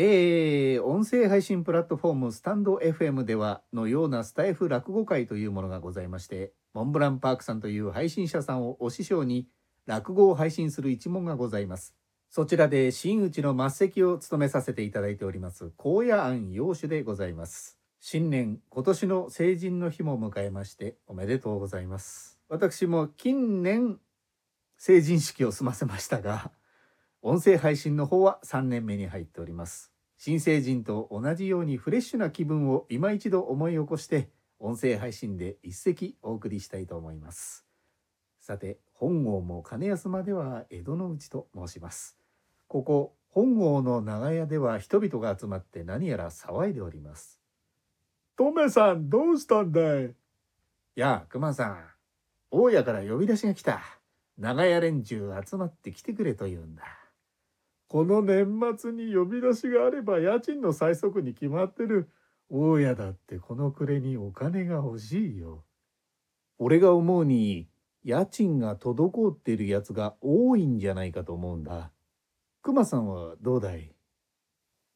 えー、音声配信プラットフォームスタンド FM ではのようなスタイフ落語会というものがございましてモンブランパークさんという配信者さんをお師匠に落語を配信する一門がございます。そちらで真打ちの末席を務めさせていただいております高野庵陽主でございます。新年今年の成人の日も迎えましておめでとうございます。私も近年成人式を済ませましたが音声配信の方は3年目に入っております。新成人と同じようにフレッシュな気分を今一度思い起こして音声配信で一席お送りしたいと思います。さて本郷も金安までは江戸の内と申します。ここ本郷の長屋では人々が集まって何やら騒いでおります。トメさんどうしたんだい？やあ熊さん。大家から呼び出しが来た。長屋連中集まってきてくれと言うんだこの年末に呼び出しがあれば家賃の最速に決まってる。大家だってこの暮れにお金が欲しいよ。俺が思うに家賃が滞っているやつが多いんじゃないかと思うんだ熊さんはどうだい？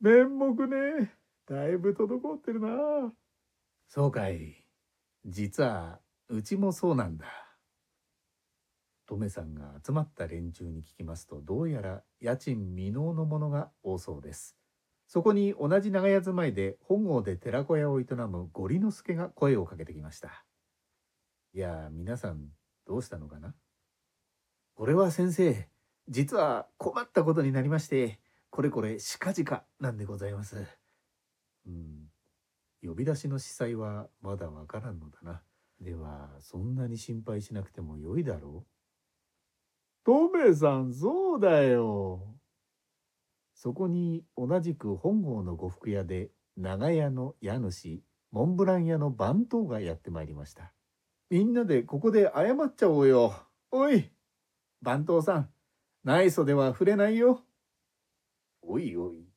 面目ね。だいぶ滞ってるな。そうかい実はうちもそうなんだトメさんが集まった連中に聞きますとどうやら家賃未納のものが多そうです。そこに同じ長屋住まいで本郷で寺子屋を営むゴリ之助が声をかけてきました。いや皆さんどうしたのかな？これは先生実は困ったことになりましてこれこれ近々なんでございます。うん。呼び出しの司祭はまだわからんのだな。ではそんなに心配しなくてもよいだろう。トメさんそうだよ。そこに同じく本郷の呉服屋で長屋の家主モンブラン屋の番頭がやってまいりました。みんなでここで謝っちゃおうよ。おい番頭さん。内緒では触れないよ。おいおい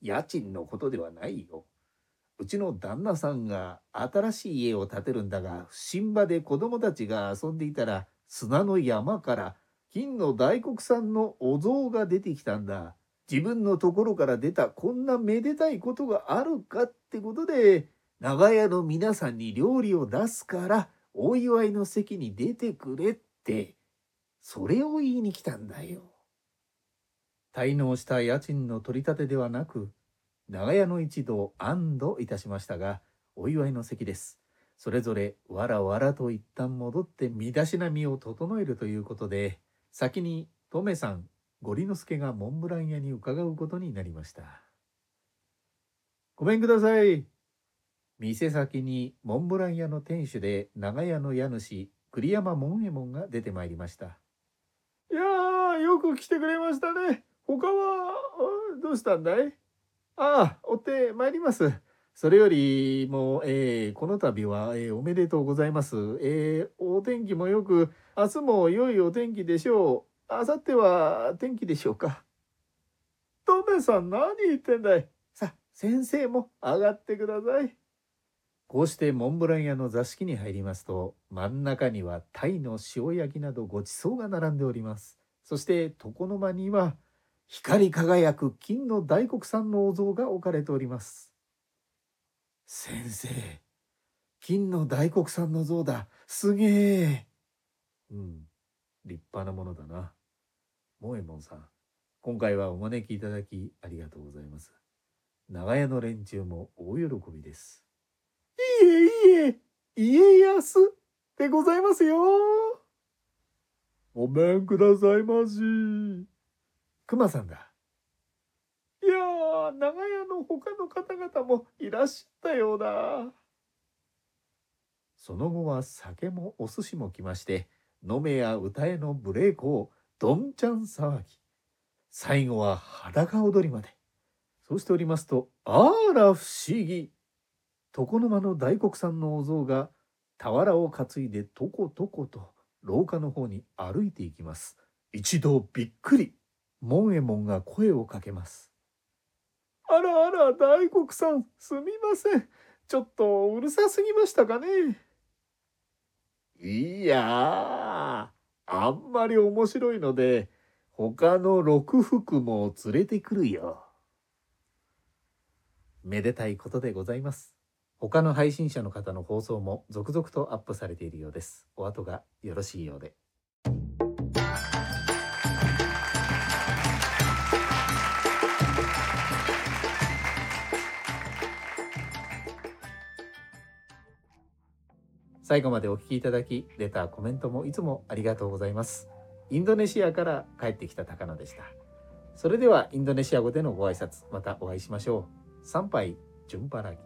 家賃のことではないよ。うちの旦那さんが新しい家を建てるんだが不審場で子供たちが遊んでいたら砂の山から金の大黒さんのお像が出てきたんだ。自分のところから出たこんなめでたいことがあるかってことで、長屋の皆さんに料理を出すから、お祝いの席に出てくれって、それを言いに来たんだよ。滞納した家賃の取り立てではなく、長屋の一同安堵いたしましたが、お祝いの席です。それぞれわらわらと一旦戻って身だしなみを整えるということで、先にトメさん、ゴリ之助がモンブラン屋に伺うことになりました。ごめんください。店先にモンブラン屋の店主で長屋の家主、栗山門右衛門が出てまいりました。いやー、よく来てくれましたね。他は、どうしたんだい？ああ、追って参ります。それよりも、えーこの度は、えーおめでとうございます。えーお天気もよく、明日も良いお天気でしょう。明後日は天気でしょうか。トメさん何言ってんだいさ、先生も上がってください。こうしてモンブラン屋の座敷に入りますと、真ん中には鯛の塩焼きなどごちそうが並んでおります。そして床の間には、光り輝く金の大黒さんのお像が置かれております。先生、金の大黒さんの像だ。すげえ。うん、立派なものだな。もえもんさん、今回はお招きいただきありがとうございます。長屋の連中も大喜びです。いえいえ、家康でございますよ。ごめんくださいまし。熊さんだ。いやあ長屋の他の方々もいらっしゃったようだ。その後は酒もお寿司も来まして飲めや歌えの無礼講をどんちゃん騒ぎ。最後は裸踊りまで。そうしておりますとあら不思議。床の間の大黒さんのお像が俵を担いでとことこと廊下の方に歩いていきます。一度びっくり。門右衛門が声をかけます。あらあら大黒さんすみませんちょっとうるさすぎましたかねいやあんまり面白いので他の六福も連れてくるよ。めでたいことでございます。他の配信者の方の放送も続々とアップされているようです。お後がよろしいようで。最後までお聞きいただき、レター、コメントもいつもありがとうございます。インドネシアから帰ってきた高野でした。それではインドネシア語でのご挨拶、またお会いしましょう。参拝、順払い。